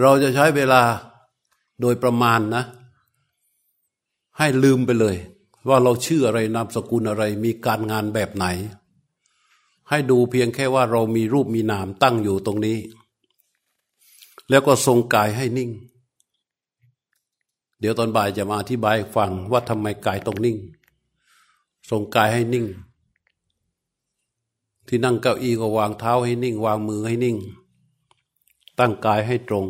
เราจะใช้เวลาโดยประมาณนะ ให้ลืมไปเลย ว่าเราชื่ออะไรนามสกุลอะไร มีการงานแบบไหน ให้ดูเพียงแค่ว่าเรามีรูปมีนามตั้งอยู่ตรงนี้ แล้วก็ทรงกายให้นิ่ง เดี๋ยวตอนบ่ายจะมาอธิบายฟังว่าทำไมกายต้องนิ่ง ทรงกายให้นิ่ง ที่นั่งเก้าอี้ก็วางเท้าให้นิ่ง วางมือให้นิ่ง ตั้งกายให้ตรง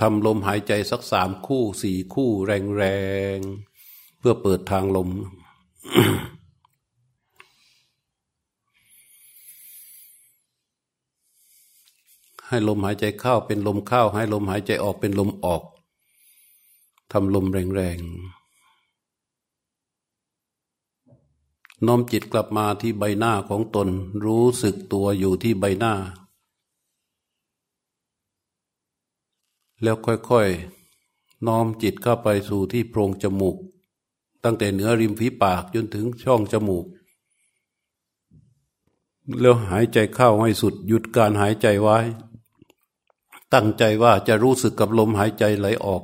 ทำลมหายใจสักสามคู่สี่คู่แรงๆ เพื่อเปิดทางลม ให้ลมหายใจเข้าเป็นลมเข้า ให้ลมหายใจออกเป็นลมออก ทำลมแรงๆ น้อมจิตกลับมาที่ใบหน้าของตน รู้สึกตัวอยู่ที่ใบหน้า แล้วค่อยๆ น้อมจิตเข้าไปสู่ที่โพรงจมูก ตั้งแต่เหนือริมฝีปากจนถึงช่องจมูก แล้วหายใจเข้าให้สุดหยุดการหายใจไว้ ตั้งใจว่าจะรู้สึกกับลมหายใจไหลออก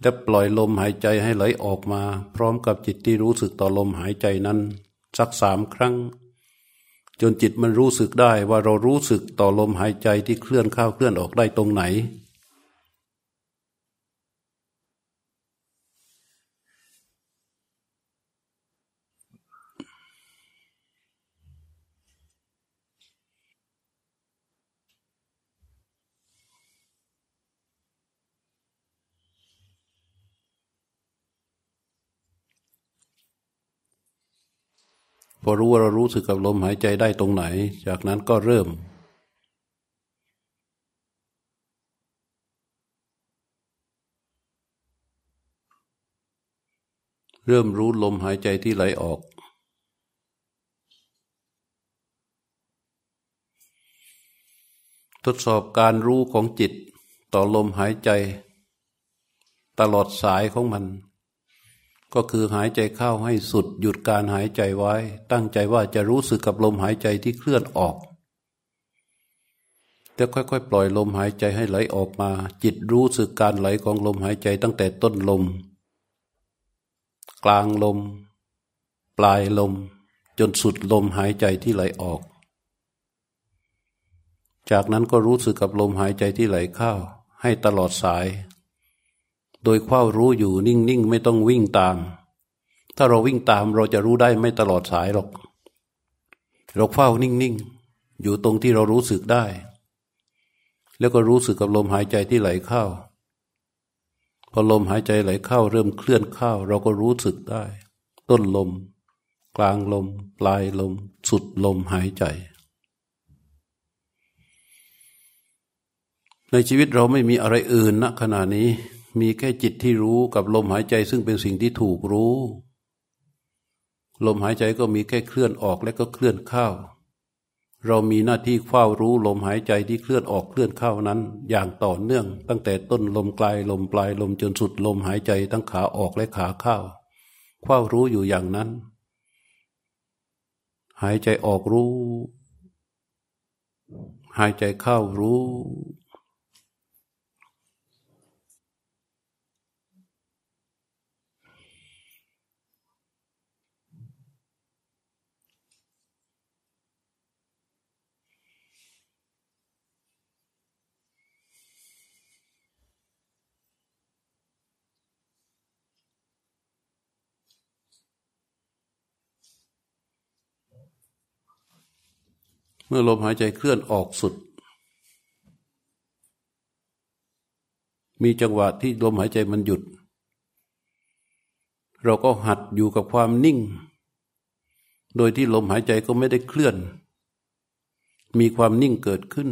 และปล่อยลมหายใจให้ไหลออกมา พร้อมกับจิตที่รู้สึกต่อลมหายใจนั้น สักสามครั้ง จนจิตมันรู้สึกได้ว่าเรารู้สึกต่อลมหายใจที่เคลื่อนเข้าเคลื่อนออกได้ตรงไหน อรู้ว่าเรารู้สึกกับลมหายใจได้ตรงไหน จากนั้นก็เริ่ม เริ่มรู้ลมหายใจที่ไหลออกทดสอบการรู้ของจิตต่อลมหายใจ ตลอดสายของมัน ก็คือหายใจเข้าให้สุดหยุดการหายใจไว้ ตั้งใจว่าจะรู้สึกกับลมหายใจที่เคลื่อนออกแล้วค่อยๆ ปล่อยลมหายใจให้ไหลออกมา จิตรู้สึกการไหลของลมหายใจตั้งแต่ต้นลม กลางลม ปลายลม จนสุดลมหายใจที่ไหลออก จากนั้นก็รู้สึกกับลมหายใจที่ไหลเข้าให้ตลอดสาย โดยเฝ้ารู้อยู่นิ่งๆ ไม่ต้องวิ่งตาม ถ้าเราวิ่งตามเราจะรู้ได้ไม่ตลอดสายหรอก เราเฝ้านิ่งๆ อยู่ตรงที่เรารู้สึกได้ แล้วก็รู้สึกกับลมหายใจที่ไหลเข้า พอลมหายใจไหลเข้า เริ่มเคลื่อนเข้า เราก็รู้สึกได้ ต้นลม กลางลม ปลายลม สุดลมหายใจในชีวิตเราไม่มีอะไรอื่นณขณะนี้ มีแค่จิตที่รู้กับลมหายใจซึ่งเป็นสิ่งที่ถูกรู้ ลมหายใจก็มีแค่เคลื่อนออกและก็เคลื่อนเข้า เรามีหน้าที่เฝ้ารู้ลมหายใจที่เคลื่อนออกเคลื่อนเข้านั้น อย่างต่อเนื่อง ตั้งแต่ต้นลมกลายลมปลายลมจนสุดลมหายใจทั้งขาออกและขาเข้าเฝ้ารู้อยู่อย่างนั้น หายใจออกรู้ หายใจเข้ารู้ เมื่อลมหายใจเคลื่อนออกสุด มีจังหวะที่ลมหายใจมันหยุด เราก็หัดอยู่กับความนิ่ง โดยที่ลมหายใจก็ไม่ได้เคลื่อน มีความนิ่งเกิดขึ้น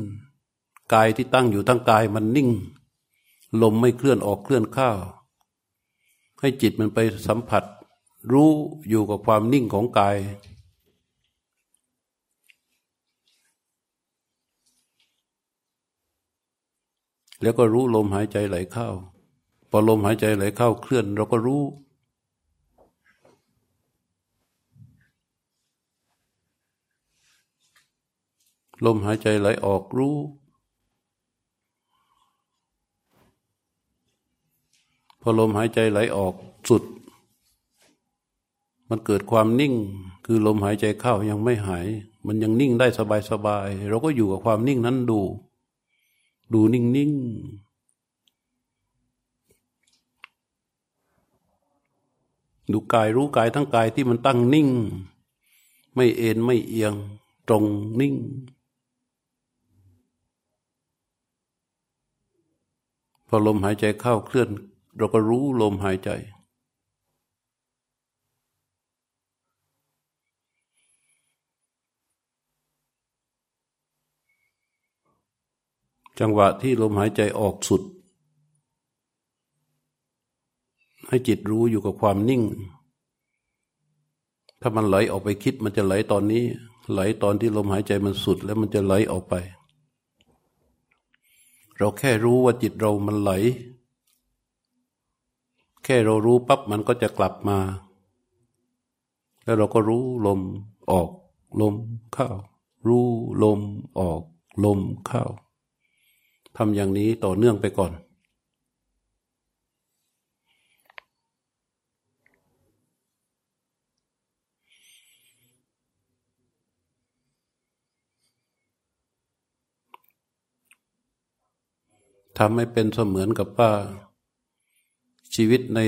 กายที่ตั้งอยู่ทั้งกายมันนิ่ง ลมไม่เคลื่อนออกเคลื่อนเข้าให้จิตมันไปสัมผัส รู้อยู่กับความนิ่งของกาย แล้วก็รู้ลมหายใจไหลเข้า พอลมหายใจไหลเข้าเคลื่อน เราก็รู้ ลมหายใจไหลออกรู้ พอลมหายใจไหลออกสุด มันเกิดความนิ่ง คือลมหายใจเข้ายังไม่หาย มันยังนิ่งได้สบายๆ เราก็อยู่กับความนิ่งนั้นดู ดูนิ่งๆ ดูกายรู้กายทั้งกายที่มันตั้งนิ่ง ไม่เอ็นไม่เอียง ตรงนิ่ง พอลมหายใจเข้าเคลื่อน เราก็รู้ลมหายใจ จังหวะที่ลมหายใจออกสุด ให้จิตรู้อยู่กับความนิ่ง ถ้ามันไหลออกไปคิดมันจะไหลตอนนี้ ไหลตอนที่ลมหายใจมันสุด แล้วมันจะไหลออกไป เราแค่รู้ว่าจิตเรามันไหล แค่เรารู้ปั๊บมันก็จะกลับมา แล้วเราก็รู้ลมออก ลมเข้า รู้ลมออก ลมเข้า ทำอย่างนี้ต่อเนื่องไปก่อน ทำให้เป็นเสมือนกับว่าชีวิตใน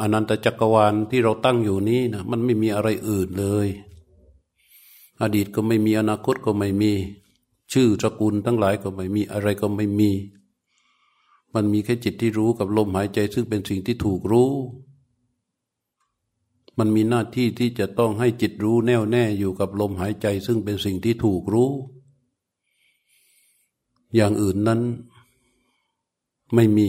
อนันตจักรวาลที่เราตั้งอยู่นี้นะมันไม่มีอะไรอื่นเลย อดีตก็ไม่มีอนาคตก็ไม่มี ชื่อตระกูลทั้งหลายก็ไม่มีอะไรก็ไม่มี มันมีแค่จิตที่รู้กับลมหายใจ ซึ่งเป็นสิ่งที่ถูกรู้ มันมีหน้าที่ที่จะต้องให้จิตรู้แน่วแน่อยู่กับลมหายใจ ซึ่งเป็นสิ่งที่ถูกรู้ อย่างอื่นนั้นไม่มี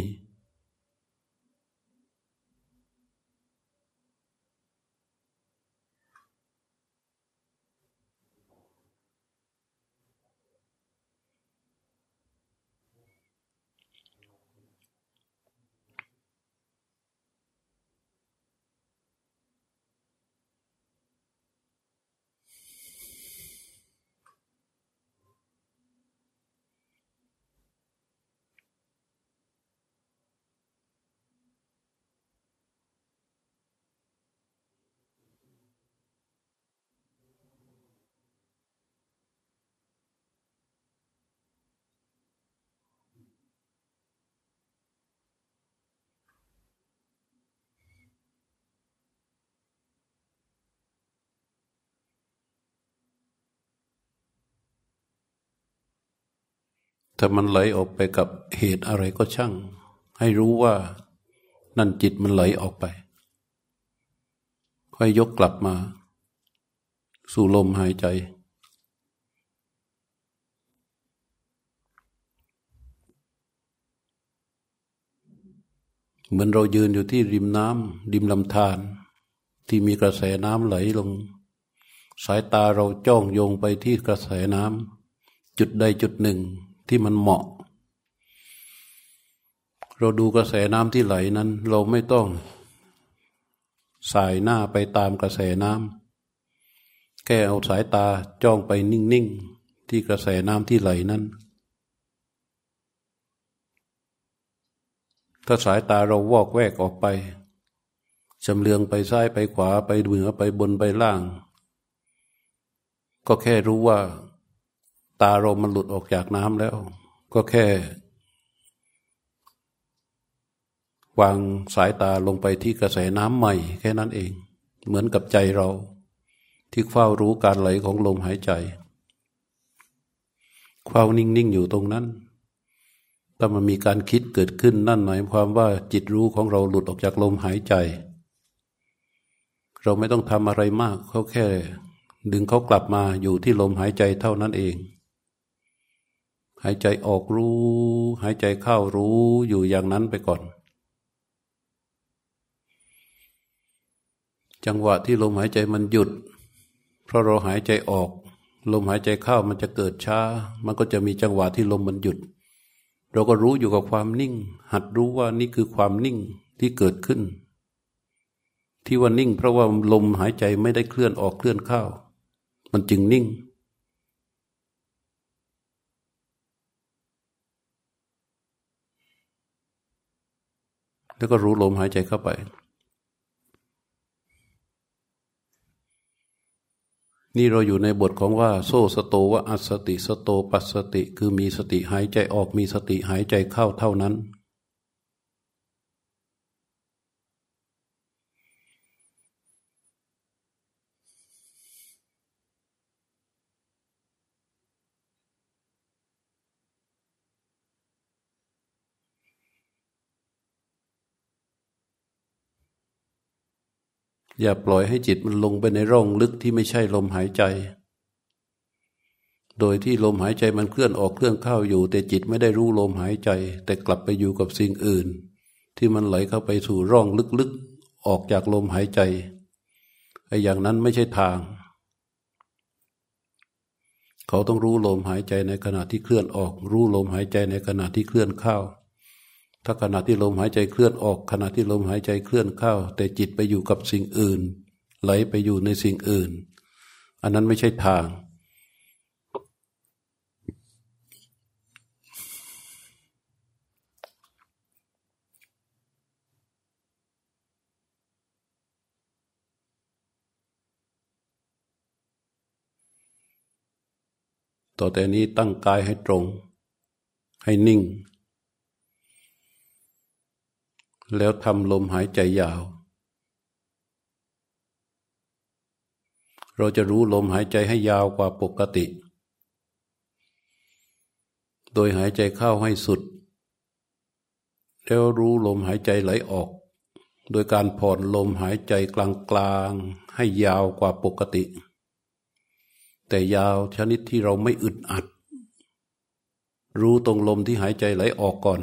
ถ้ามันไหลออกไปกับเหตุอะไรก็ช่าง ให้รู้ว่านั่นจิตมันไหลออกไป ค่อยยกกลับมา สู่ลมหายใจ เหมือนเรายืนอยู่ที่ริมน้ำริมลำธารที่มีกระแสน้ำไหลลง สายตาเราจ้องโยงไปที่กระแสน้ำจุดใดจุดหนึ่ง ที่มันเหมาะ เราดูกระแสน้ำที่ไหลนั้น เราไม่ต้องสายหน้าไปตามกระแสน้ำแค่เอาสายตาจ้องไปนิ่งๆ ที่กระแสน้ำที่ไหลนั้น ถ้าสายตาเราวอกแวกออกไปจำเลืองไปซ้ายไปขวาไปเหนือไปบนไปล่าง ก็แค่รู้ว่า ตาเรามันหลุดออกจากน้ำแล้ว ก็แค่ วางสายตาลงไปที่กระแสน้ำใหม่ แค่นั้นเอง เหมือนกับใจเรา ที่เฝ้ารู้การไหลของลมหายใจเฝ้านิ่งๆอยู่ตรงนั้นถ้ามันมีการคิดเกิดขึ้นนั่นหมายความว่าจิตรู้ของเราหลุดออกจากลมหายใจ เราไม่ต้องทำอะไรมากเขาแค่ ดึงเขากลับมาอยู่ที่ลมหายใจเท่านั้นเอง หายใจออกรู้ หายใจเข้ารู้อยู่อย่างนั้นไปก่อน จังหวะที่ลมหายใจมันหยุด เพราะเราหายใจออก ลมหายใจเข้ามันจะเกิดช้า มันก็จะมีจังหวะที่ลมมันหยุด เราก็รู้อยู่กับความนิ่ง หัดรู้ว่านี่คือความนิ่งที่เกิดขึ้น ที่ว่านิ่ง เพราะว่าลมหายใจไม่ได้เคลื่อนออกเคลื่อนเข้า มันจึงนิ่ง แล้วก็รู้ลมหายใจเข้าไป นี่เราอยู่ในบทของว่า โซสโตวะอัสติสโตปัสสติ คือมีสติหายใจออกมีสติหายใจเข้าเท่านั้น อย่าปล่อยให้จิตมันลงไปในร่องลึกที่ไม่ใช่ลมหายใจ โดยที่ลมหายใจมันเคลื่อนออกเคลื่อนเข้าอยู่ แต่จิตไม่ได้รู้ลมหายใจ แต่กลับไปอยู่กับสิ่งอื่น ที่มันไหลเข้าไปสู่ร่องลึกๆ ออกจากลมหายใจไอ้อย่างนั้นไม่ใช่ทาง เขาต้องรู้ลมหายใจในขณะที่เคลื่อนออก รู้ลมหายใจในขณะที่เคลื่อนเข้า ถ้าขณะที่ลมหายใจเคลื่อนออก ขณะที่ลมหายใจเคลื่อนเข้า แต่จิตไปอยู่กับสิ่งอื่น ไหลไปอยู่ในสิ่งอื่น อันนั้นไม่ใช่ทาง ต่อแต่นี้ตั้งกายให้ตรง ให้นิ่ง แล้วทำลมหายใจยาว เราจะรู้ลมหายใจให้ยาวกว่าปกติ โดยหายใจเข้าให้สุด แล้วรู้ลมหายใจไหลออก โดยการผ่อนลมหายใจกลางๆให้ยาวกว่าปกติ แต่ยาวชนิดที่เราไม่อึดอัด รู้ตรงลมที่หายใจไหลออกก่อน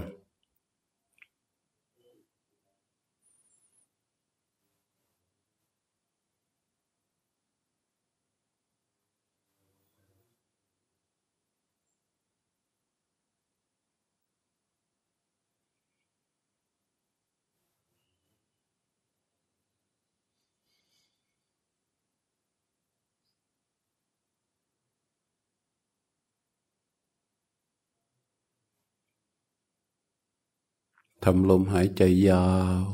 ทำลมหายใจยาว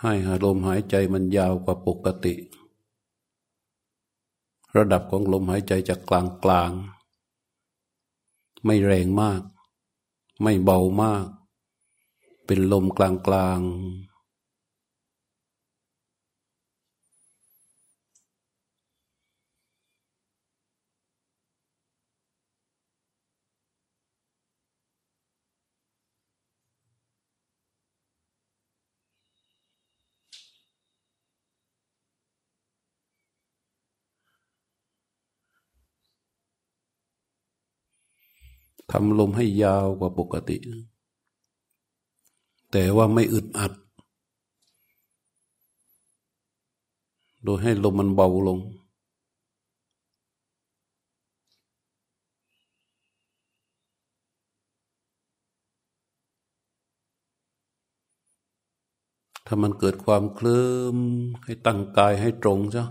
ให้หาลมหายใจมันยาวกว่าปกติ ระดับของลมหายใจจากกลางกลาง ไม่แรงมาก ไม่เบามาก เป็นลมกลางกลาง ทำลมให้ยาวกว่าปกติ แต่ว่าไม่อึดอัด โดยให้ลมมันเบาลง ถ้ามันเกิดความเคลิ้มให้ตั้งกายให้ตรงจ้ะ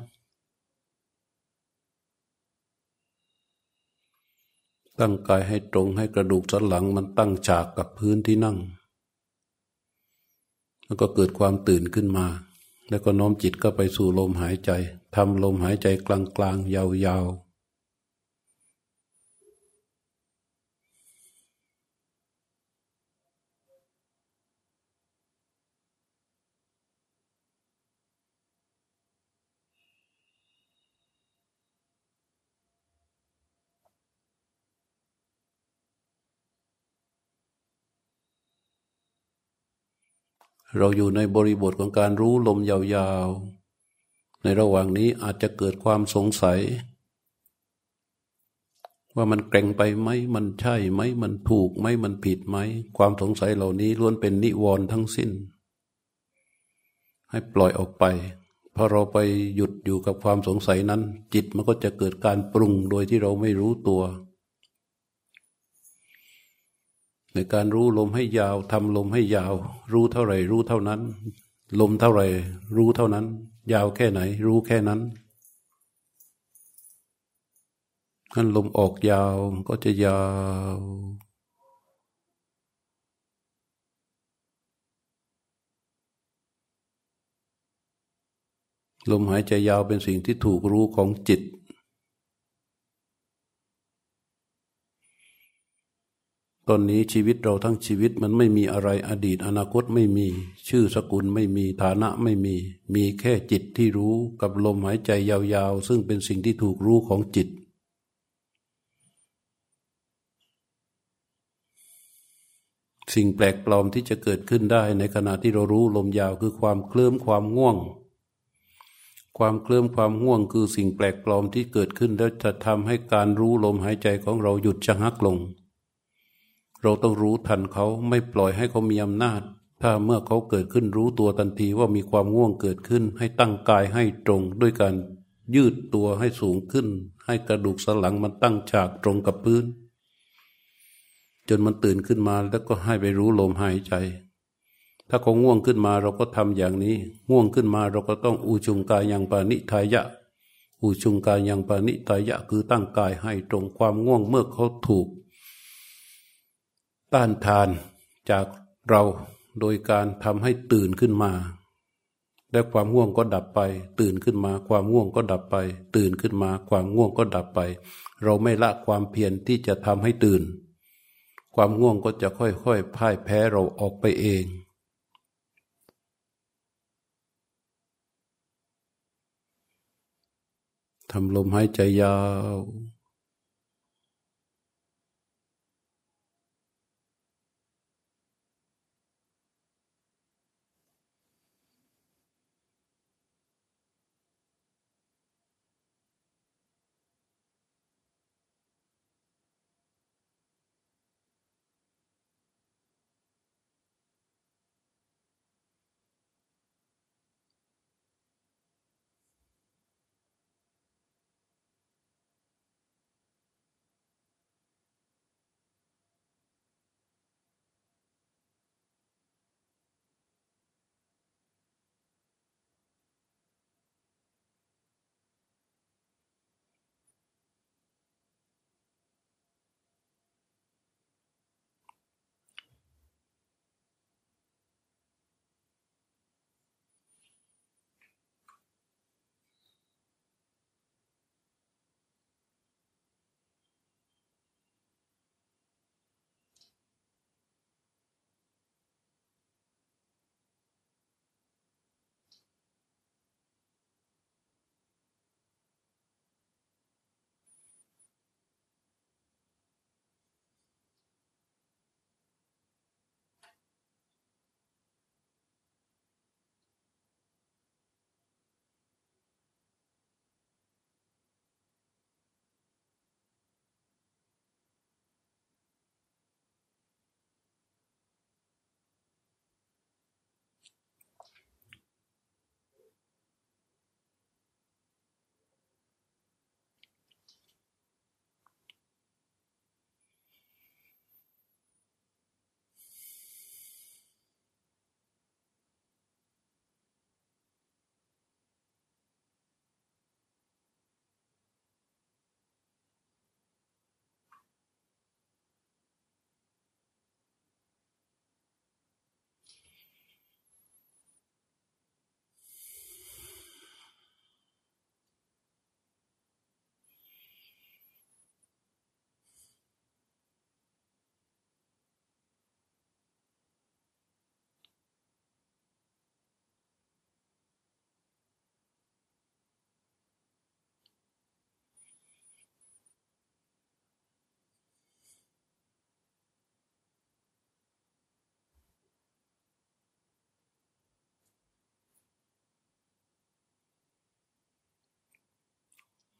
ตั้งกายให้ตรงให้กระดูกสันหลังมันตั้งฉากกับพื้นที่นั่ง แล้วก็เกิดความตื่นขึ้นมา แล้วก็น้อมจิตก็ไปสู่ลมหายใจทำลมหายใจกลางๆยาวๆ เราอยู่ในบริบทของการรู้ลมยาวๆ ในระหว่างนี้อาจจะเกิดความสงสัย ว่ามันแกร่งไปไหม มันใช่ไหม มันถูกไหม มันผิดไหม ความสงสัยเหล่านี้ล้วนเป็นนิวรณ์ทั้งสิ้น ให้ปล่อยออกไปพอเราไปหยุดอยู่กับความสงสัยนั้น จิตมันก็จะเกิดการปรุงโดยที่เราไม่รู้ตัว ในการรู้ลมให้ยาวทำลมให้ยาว รู้เท่าไหร่ รู้เท่านั้น ลมเท่าไหร่ รู้เท่านั้น ยาวแค่ไหน รู้แค่นั้นนั่นลมออกยาวก็จะยาว ลมหายใจยาวเป็นสิ่งที่ถูกรู้ของจิต ตอนนี้ชีวิตเราทั้งชีวิตมันไม่มีอะไรอดีตอนาคตไม่มี ชื่อสกุลไม่มีฐานะไม่มี มีแค่จิตที่รู้กับลมหายใจยาวๆ ซึ่งเป็นสิ่งที่ถูกรู้ของจิต สิ่งแปลกปลอมที่จะเกิดขึ้นได้ในขณะที่เรารู้ลมยาวคือความเคลื่อนความง่วง ความเคลื่อนความง่วงคือสิ่งแปลกปลอมที่เกิดขึ้นแล้วจะทำให้การรู้ลมหายใจของเราหยุดชะงักลง เราต้องรู้ทันเขาไม่ปล่อยให้เขามีอำนาจ ถ้าเมื่อเขาเกิดขึ้นรู้ตัวทันทีว่ามีความง่วงเกิดขึ้น ให้ตั้งกายให้ตรงด้วยการยืดตัวให้สูงขึ้น ให้กระดูกสันหลังมันตั้งฉากตรงกับพื้น จนมันตื่นขึ้นมาแล้วก็ให้ไปรู้ลมหายใจ ถ้าเขาง่วงขึ้นมาเราก็ทำอย่างนี้ ง่วงขึ้นมาเราก็ต้องอูจุงกายยังปานิทายะอูจุงกายยังปานิทายะคือตั้งกายให้ตรงความง่วงเมื่อเขาถูก ต้านทานจากเราโดยการทำให้ตื่นขึ้นมา และความง่วงก็ดับไป ตื่นขึ้นมา ความง่วงก็ดับไป ตื่นขึ้นมา ความง่วงก็ดับไป เราไม่ละความเพียรที่จะทำให้ตื่น ความง่วงก็จะค่อยๆพ่ายแพ้เราออกไปเองทำลมหายใจยาว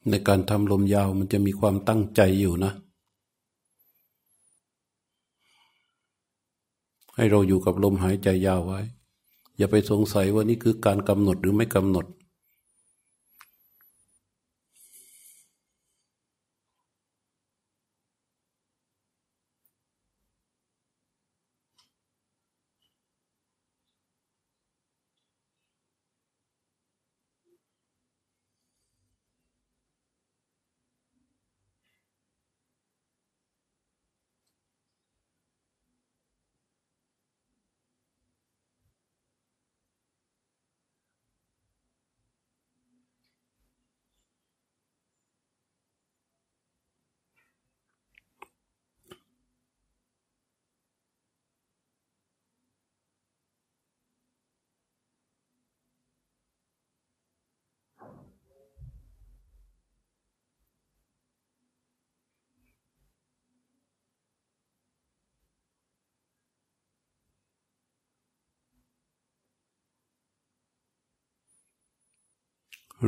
ในการทำลมยาวมันจะมีความตั้งใจอยู่นะ ให้เราอยู่กับลมหายใจยาวไว้ อย่าไปสงสัยว่านี่คือการกำหนดหรือไม่กำหนด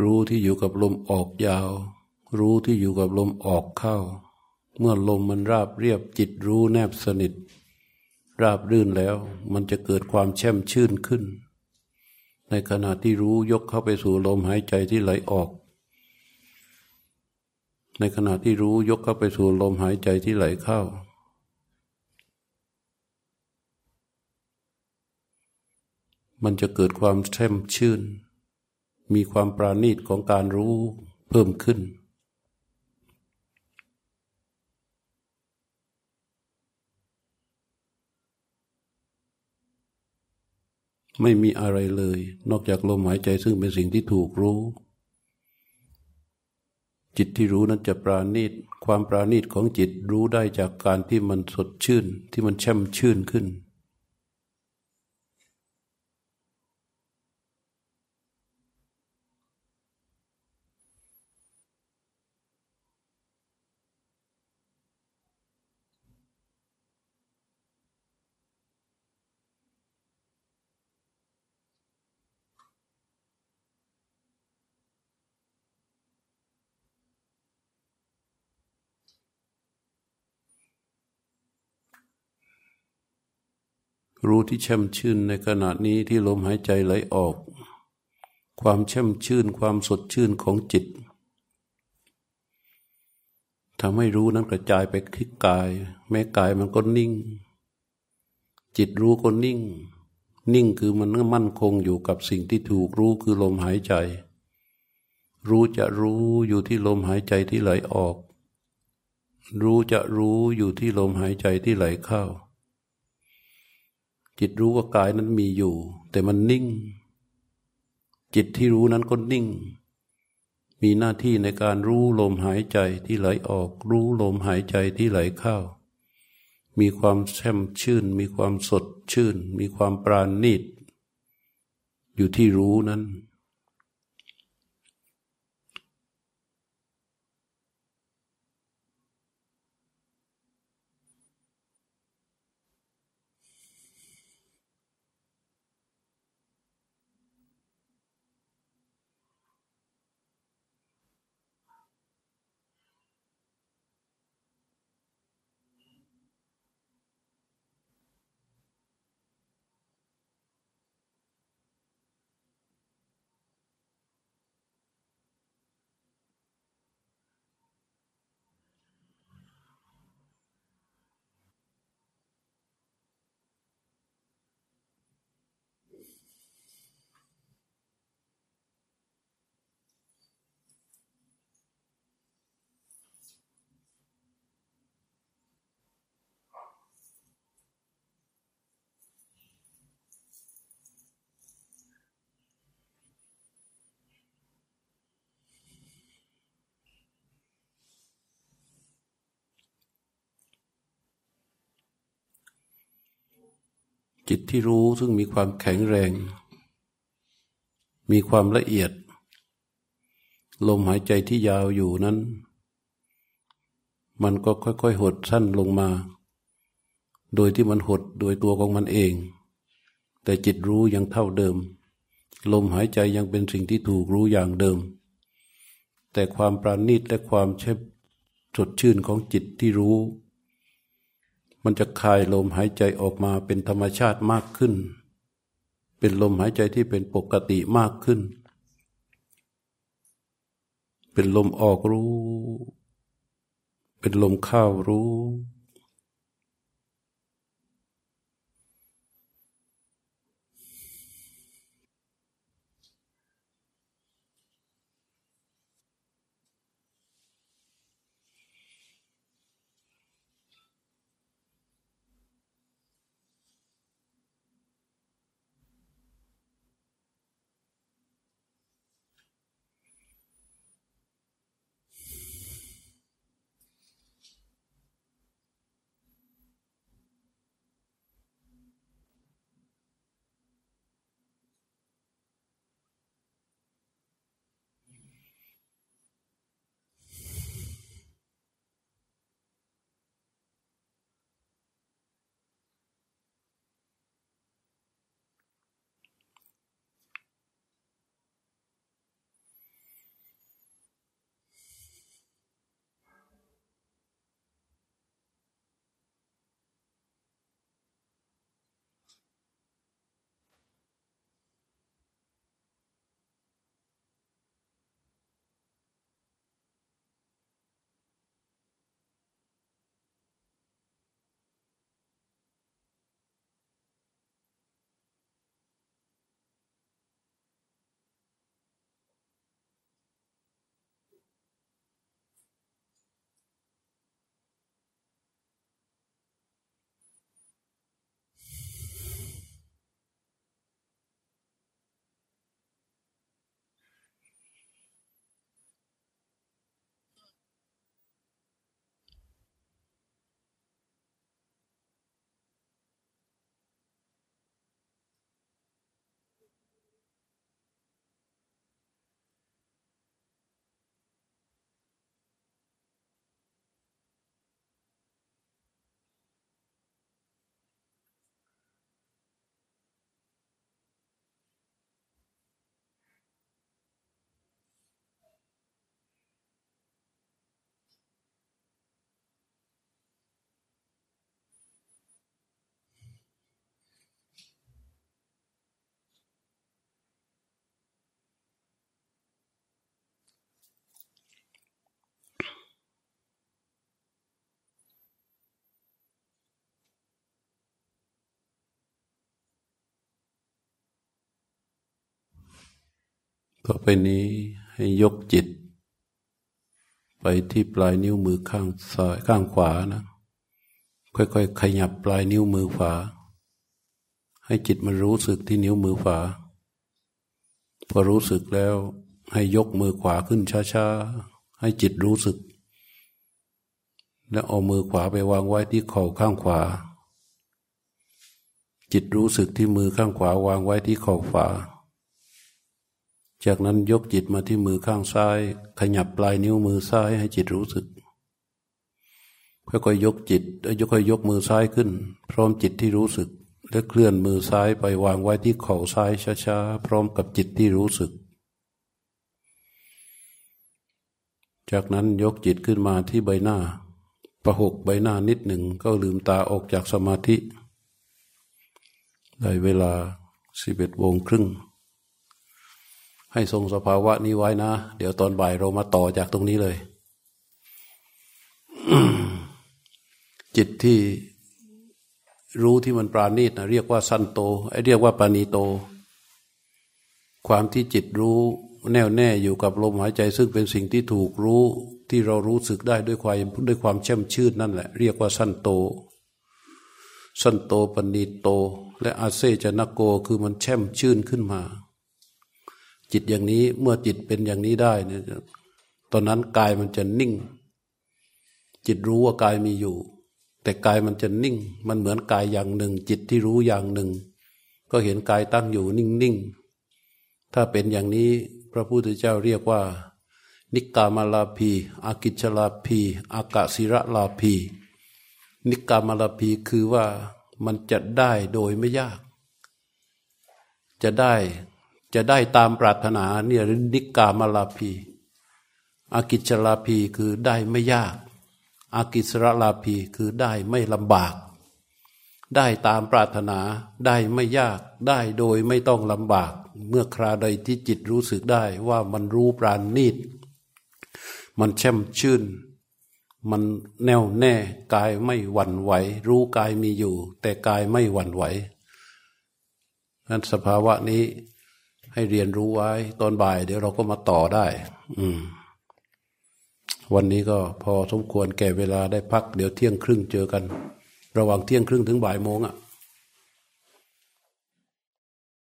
รู้ที่อยู่กับลมออกยาว รู้ที่อยู่กับลมออกเข้า เมื่อลมมันราบเรียบจิตรู้แนบสนิท ราบรื่นแล้ว มันจะเกิดความแช่มชื่นขึ้น ในขณะที่รู้ยกเข้าไปสู่ลมหายใจที่ไหลออก ในขณะที่รู้ยกเข้าไปสู่ลมหายใจที่ไหลเข้ามันจะเกิดความแช่มชื่น มีความปราณีตของการรู้เพิ่มขึ้น ไม่มีอะไรเลย นอกจากลมหายใจซึ่งเป็นสิ่งที่ถูกรู้ จิตที่รู้นั้นจะปราณีต ความปราณีตของจิตรู้ได้จากการที่มันสดชื่น ที่มันแช่มชื่นขึ้น รู้ที่แช่มชื่นในขณะนี้ที่ลมหายใจไหลออก ความแช่มชื่นความสดชื่นของจิตทำให้รู้นั้นกระจายไปที่กาย แม้กายมันก็นิ่ง จิตรู้ก็นิ่ง นิ่งคือมันมั่นคงอยู่กับสิ่งที่ถูกรู้คือลมหายใจ รู้จะรู้อยู่ที่ลมหายใจที่ไหลออก รู้จะรู้อยู่ที่ลมหายใจที่ไหลเข้า จิตรู้ว่ากายนั้นมีอยู่ แต่มันนิ่ง จิตที่รู้นั้นก็นิ่ง มีหน้าที่ในการรู้ลมหายใจที่ไหลออก รู้ลมหายใจที่ไหลเข้า มีความแช่มชื่น มีความสดชื่น มีความปราณีตอยู่ที่รู้นั้น จิตที่รู้ซึ่งมีความแข็งแรง มีความละเอียด ลมหายใจที่ยาวอยู่นั้น มันก็ค่อยๆ หดสั้นลงมา โดยที่มันหดโดยตัวของมันเอง แต่จิตรู้ยังเท่าเดิม ลมหายใจยังเป็นสิ่งที่ถูกรู้อย่างเดิม แต่ความปราณีตและความเช็บสดชื่นของจิตที่รู้ มันจะคลายลมหายใจออกมาเป็นธรรมชาติมากขึ้น เป็นลมหายใจที่เป็นปกติมากขึ้น เป็นลมออกรู้ เป็นลมเข้ารู้ ต่อไปนี้ให้ยกจิต ไปที่ปลายนิ้วมือข้างซ้ายข้างขวานะ ค่อยๆ ขยับปลายนิ้วมือขวา ให้จิตมันรู้สึกที่นิ้วมือขวา พอรู้สึกแล้วให้ยกมือขวาขึ้นช้าๆ ให้จิตรู้สึก แล้วเอามือขวาไปวางไว้ที่เข่าข้างขวา จิตรู้สึกที่มือข้างขวาวางไว้ที่เข่าขวา จากนั้นยกจิตมาที่มือข้างซ้าย ขยับปลายนิ้วมือซ้ายให้จิตรู้สึกค่อยๆยกจิตแล้วค่อยยกมือซ้ายขึ้น พร้อมจิตที่รู้สึก และเคลื่อนมือซ้ายไปวางไว้ที่เข่าซ้ายช้าๆพร้อมกับจิตที่รู้สึก จากนั้นยกจิตขึ้นมาที่ใบหน้า ประหกใบหน้านิดหนึ่งก็ลืมตาออกจากสมาธิ ได้เวลาสิบเอ็ดโมงครึ่ง ให้ทรงสภาวะนี้ไว้นะ เดี๋ยวตอนบ่ายเรามาต่อจากตรงนี้เลย จิตที่รู้ที่มันปราณีตนะเรียกว่าสั้นโตไอเรียกว่าปานีโต ความที่จิตรู้แน่วแน่อยู่กับลมหายใจ ซึ่งเป็นสิ่งที่ถูกรู้ที่เรารู้สึกได้ด้วยความด้วยความแช่มชื่นนั่นแหละ เรียกว่าสั้นโต สั้นโตปณีโต และอาเซจนโกคือมันแช่มชื่นขึ้นมา จิตอย่างนี้เมื่อจิตเป็นอย่างนี้ได้เนี่ยตอนนั้นกายมันจะนิ่ง จิตรู้ว่ากายมีอยู่ แต่กายมันจะนิ่ง มันเหมือนกายอย่างหนึ่ง จิตที่รู้อย่างหนึ่ง ก็เห็นกายตั้งอยู่นิ่งๆถ้าเป็นอย่างนี้พระพุทธเจ้าเรียกว่า นิกามาลาภีอากิจลาภีอากาศิระลาภีนิกามาลาภีคือว่ามันจะได้โดยไม่ยาก จะได้ จะได้ตามปรารถนาเนี่ยนิกามาลาภีอากิจลาภีคือได้ไม่ยากอากิสระลาภีคือได้ไม่ลำบาก ได้ตามปรารถนาได้ไม่ยากได้โดยไม่ต้องลำบาก เมื่อคราใดที่จิตรู้สึกได้ว่ามันรู้ปราณีตมันแช่มชื่น มันแน่วแน่กายไม่หวั่นไหว รู้กายมีอยู่ แต่กายไม่หวั่นไหวนั้นสภาวะนี้ ให้เรียนรู้ไว้ ตอนบ่าย เดี๋ยวเราก็มาต่อได้ อืม วันนี้ก็พอสมควรแก่เวลาได้พัก เดี๋ยวเที่ยงครึ่งเจอกัน ระหว่างเที่ยงครึ่งถึงบ่ายโมงอะ่ะ